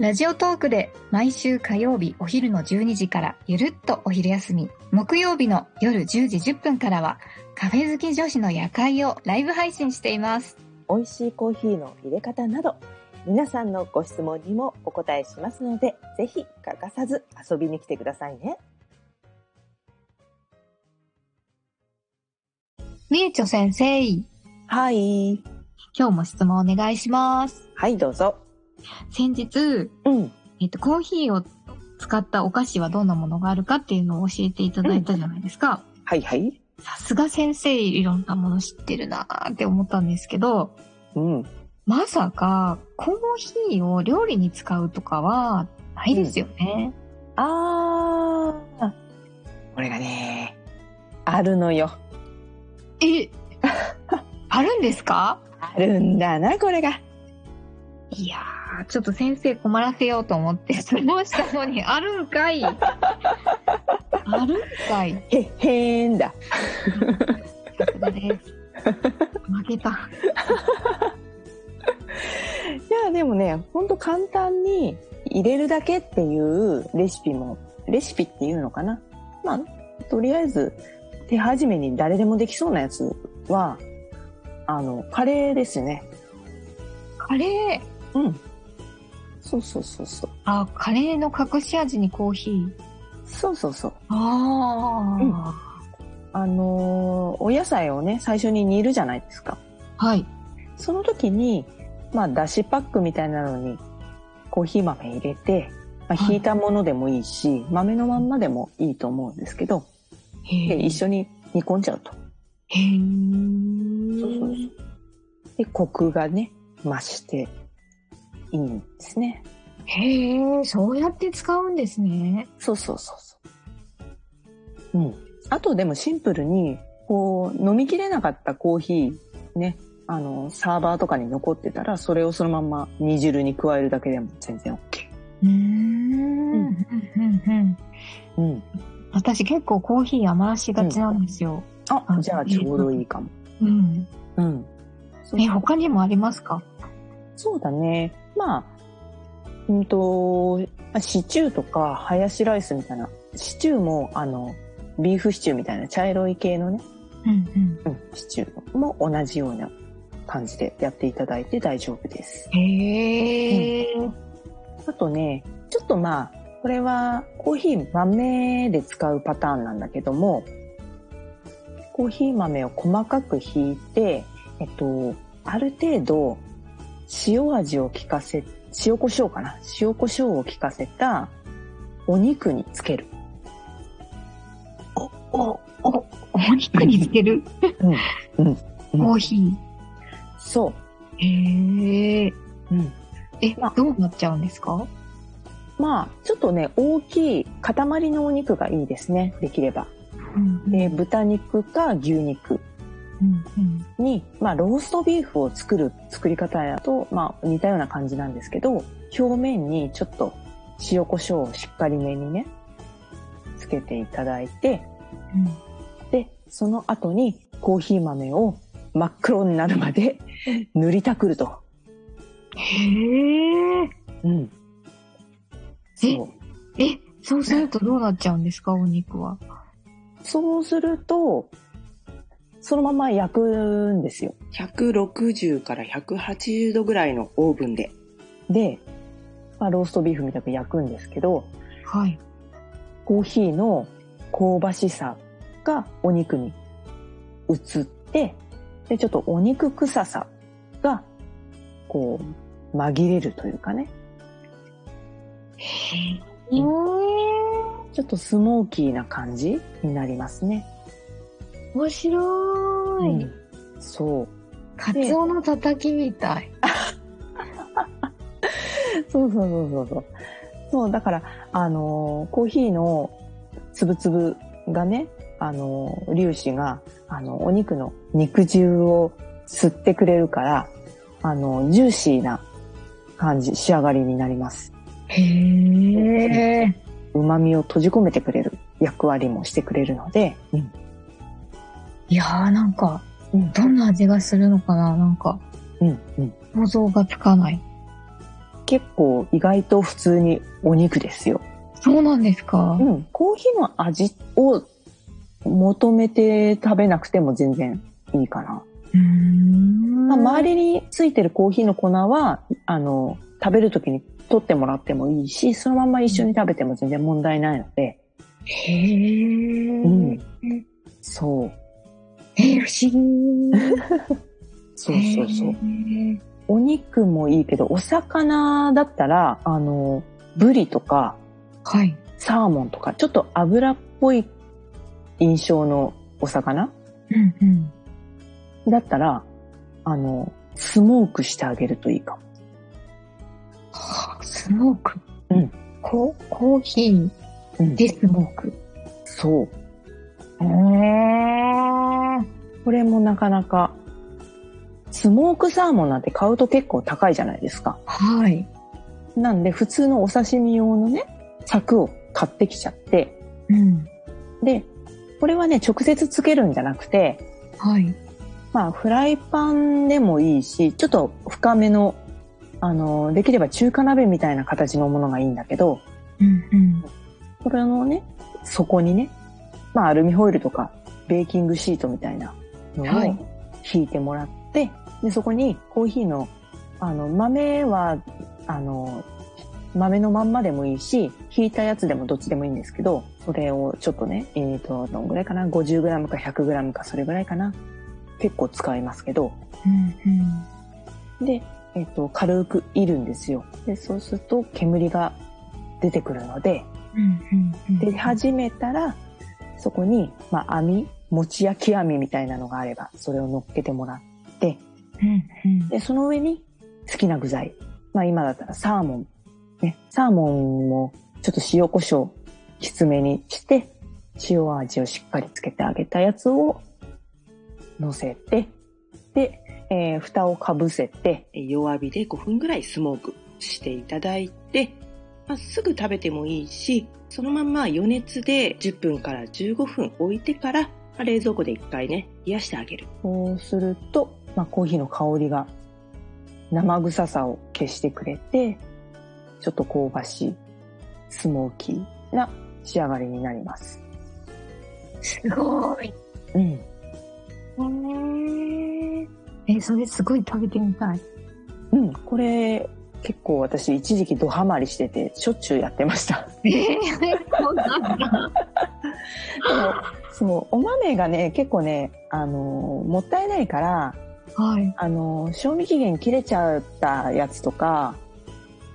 ラジオトークで毎週火曜日お昼の12時からゆるっとお昼休み、木曜日の夜10時10分からはカフェ好き女子の夜会をライブ配信しています。美味しいコーヒーの入れ方など皆さんのご質問にもお答えしますのでぜひ欠かさず遊びに来てくださいね。みえちょ先生、はい。今日も質問お願いします。はい、どうぞ。先日、うん。えっと、コーヒーを使ったお菓子はどんなものがあるかっていうのを教えていただいたじゃないですか。はいはい。さすが先生いろんなもの知ってるなーって思ったんですけど、うん。まさかコーヒーを料理に使うとかはないですよね。あー。これがね、あるのよ。えあるんですか？あるんだな、これが。いやー、ちょっと先生困らせようと思って 質問したのに、あるんかいあるんかいへ、へーんだ。さすがです。負けた。いや、でもね、ほんと簡単に入れるだけっていうレシピも、レシピっていうのかな。まあ、とりあえず、手始めに誰でもできそうなやつは、あの、カレーですね。カレー。うん。そうそうそうそう。あ、カレーの隠し味にコーヒー？そうそうそう。あー。うんあのーお野菜をね、最初に煮るじゃないですか。はい。その時に、まあ、だしパックみたいなのに、コーヒー豆入れて、まあ、はいひいたものでもいいし、豆のまんまでもいいと思うんですけど、へで一緒に煮込んじゃうと。へー。そうそうそう。で、コクがね、増していいんですね。へー、そうやって使うんですね。そうそうそうそう。うん。あとでもシンプルに、こう、飲みきれなかったコーヒー、ね、あの、サーバーとかに残ってたら、それをそのまま煮汁に加えるだけでも全然 OK。うーん。うんうんうん。私結構コーヒー余らしがちなんですよ。あ、あじゃあちょうどいいかも。うん。うん。え、他にもありますか？そうだね。まあ、うんと、まあシチューとか、ハヤシライスみたいな、シチューも、あの、ビーフシチューみたいな茶色い系のね、うんうん。うん、シチューも同じような感じでやっていただいて大丈夫です。へー。あとね、ちょっとまあ、これはコーヒー豆で使うパターンなんだけども、コーヒー豆を細かくひいて、えっと、ある程度、塩味を効かせ、塩コショウかな？塩コショウを効かせたお肉につける。お、お、お、お肉につける？うん。うん。コーヒー。そへー。う。うん。えまあ、どうなっちゃうんですか？まあ、ちょっとね、大きい塊のお肉がいいですね。できれば。うんで、豚肉か牛肉に、まあ、ローストビーフを作る作り方やと、まあ、似たような感じなんですけど、表面にちょっと塩コショウをしっかりめにね、つけていただいて、で、その後にコーヒー豆を真っ黒になるまで 塗りたくると。へー。うん。えそう。え、そうするとどうなっちゃうんですかお肉は？そうすると、そのまま焼くんですよ。160から180度ぐらいのオーブンで。で、まあ、ローストビーフみたく焼くんですけど、はい。コーヒーの香ばしさがお肉に移って、で、ちょっとお肉臭さが、こう、紛れるというかね。へうんー。ちょっとスモーキーな感じになりますね。面白い。うんそう。カツオのたたきみたい。そうそうそうそうそう。そう、だから、あのーコーヒーのつぶつぶがね、あの、粒子が、あの、お肉の肉汁を吸ってくれるから、あの、ジューシーな感じ、仕上がりになります。へえ。旨味を閉じ込めてくれる役割もしてくれるので、うん。いやーなんか、うん。どんな味がするのかななんか、うん。うん。想像がつかない。結構意外と普通にお肉ですよ。そうなんですか？う。ん。コーヒーの味を求めて食べなくても全然いいかな。う。まあ、周りについてるコーヒーの粉は、あの、食べるときに取ってもらってもいいし、そのまま一緒に食べても全然問題ないので、へー。うんそう。えー、不思議。そうそうそう。へーお肉もいいけど、お魚だったら、あの、ブリとか、はい。サーモンとか、ちょっと油っぽい印象のお魚うんうん。だったら、あの、スモークしてあげるといいかも。はあスモーク？うん。ココーヒーうんでスモーク。そう。へー。これもなかなか、スモークサーモンなんて買うと結構高いじゃないですか。はい。なんで普通のお刺身用のね、柵を買ってきちゃって、うん。で、これはね、直接つけるんじゃなくて、はい。まあ、フライパンでもいいし、ちょっと深めの、あの、できれば中華鍋みたいな形のものがいいんだけど、うんうん。これのね、底にね、まあ、アルミホイルとか、ベーキングシートみたいなのはいを引いてもらって、で、そこにコーヒーの、あの、豆は、あの、豆のまんまでもいいし、引いたやつでもどっちでもいいんですけど、それをちょっとね、えっ、と、どんぐらいかな ?50g か 100g かそれぐらいかな？結構使いますけど、うんで、えっ、と、軽くいるんですよ。で、そうすると煙が出てくるので、うん。うんうん。で、始めたら、そこに、まあ、網、餅焼き網みたいなのがあれば、それを乗っけてもらって、うんうん。で、その上に好きな具材。まあ、今だったらサーモン。ね、サーモンもちょっと塩コショウきつめにして、塩味をしっかりつけてあげたやつを乗せて、で、えー蓋をかぶせて、弱火で5分ぐらいスモークしていただいて、まあ、すぐ食べてもいいし、そのまんま余熱で10分から15分置いてから、まあ冷蔵庫で1回ね、冷やしてあげる。そうすると、まあ、コーヒーの香りが生臭さを消してくれて、ちょっと香ばしい、スモーキーな仕上がりになります。すごい。うん。えー、それすごい食べてみたい。うん、これ結構私一時期ドハマりしてて、しょっちゅうやってました。えー、そうなんだ。そう、お豆がね、結構ね、あの、もったいないから、はい。あの、賞味期限切れちゃったやつとか、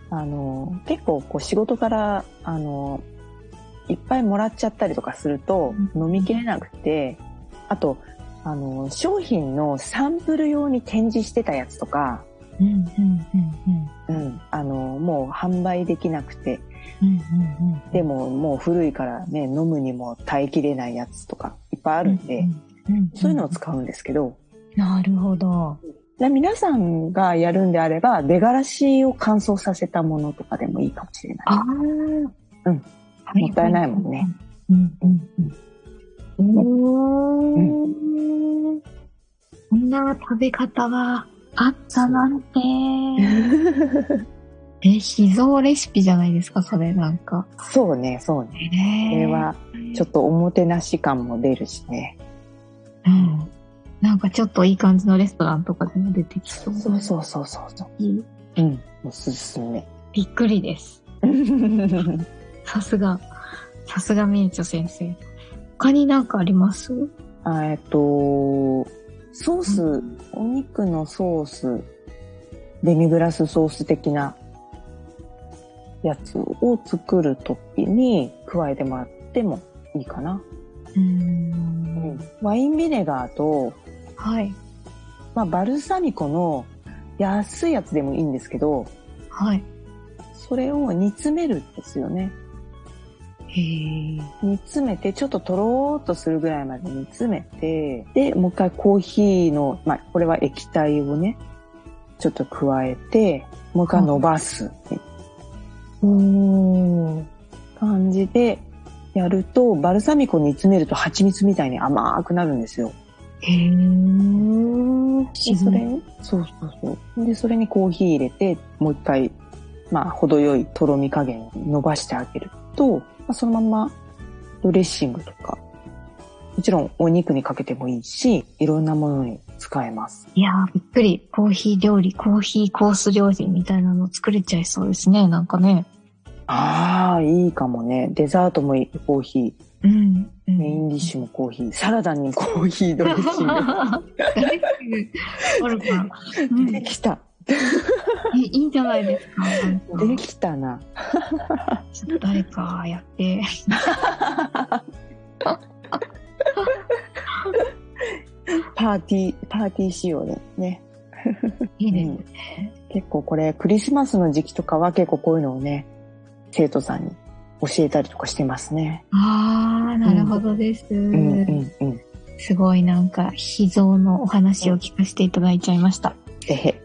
あの、結構こう仕事から、あの、いっぱいもらっちゃったりとかすると飲みきれなくて、あと、あの、商品のサンプル用に展示してたやつとか、あの、もう販売できなくて、うん。うんうんうん。でももう古いからね、飲むにも耐えきれないやつとかいっぱいあるんで、うんうん、そういうのを使うんですけど、なるほど。で皆さんがやるんであれば、出がらしを乾燥させたものとかでもいいかもしれない。ああ。うん。もったいないもんね。うんうんうん。うーん。こんな食べ方があったなんて。え、秘蔵レシピじゃないですか、それなんか。そうね、そうね。ねこれは、ちょっとおもてなし感も出るしね。うん。なんかちょっといい感じのレストランとかでも出てきそう。そうそうそうそうそう。いい？うん。おすすめ。びっくりです。さすが、さすがみえちょ先生。他になんかあります？あえっと、ソース、お肉のソース、デミグラスソース的なやつを作るときに加えてもらってもいいかな。うーん。ワインビネガーと、はい。まあ、バルサミコの安いやつでもいいんですけど、はい。それを煮詰めるんですよね。煮詰めて、ちょっととろーっとするぐらいまで煮詰めて、で、もう一回コーヒーの、まあ、これは液体をね、ちょっと加えて、もう一回伸ばす。おー。感じでやると、バルサミコ煮詰めると蜂蜜みたいに甘くなるんですよ。へえ。でそれに、そうそうそう。で、それにコーヒー入れて、もう一回、まあ、程よいとろみ加減を伸ばしてあげると、まあ、そのままドレッシングとか、もちろんお肉にかけてもいいし、いろんなものに使えます。いやー、びっくり。コーヒー料理、コーヒーコース料理みたいなの作れちゃいそうですね、なんかね。ああ、いいかもね。デザートもいい、コーヒうん。ー。メインディッシュもコーヒー。サラダにコーヒードレッシング。あるできた。いいんじゃないですか。できたな。ちょっと誰かやって。パーティー、パーティー仕様でね。いいですね。結構これクリスマスの時期とかは結構こういうのをね、生徒さんに教えたりとかしてますね。ああ、なるほどです。うんうんうん。すごいなんか、秘蔵のお話を聞かせていただいちゃいました。えへ。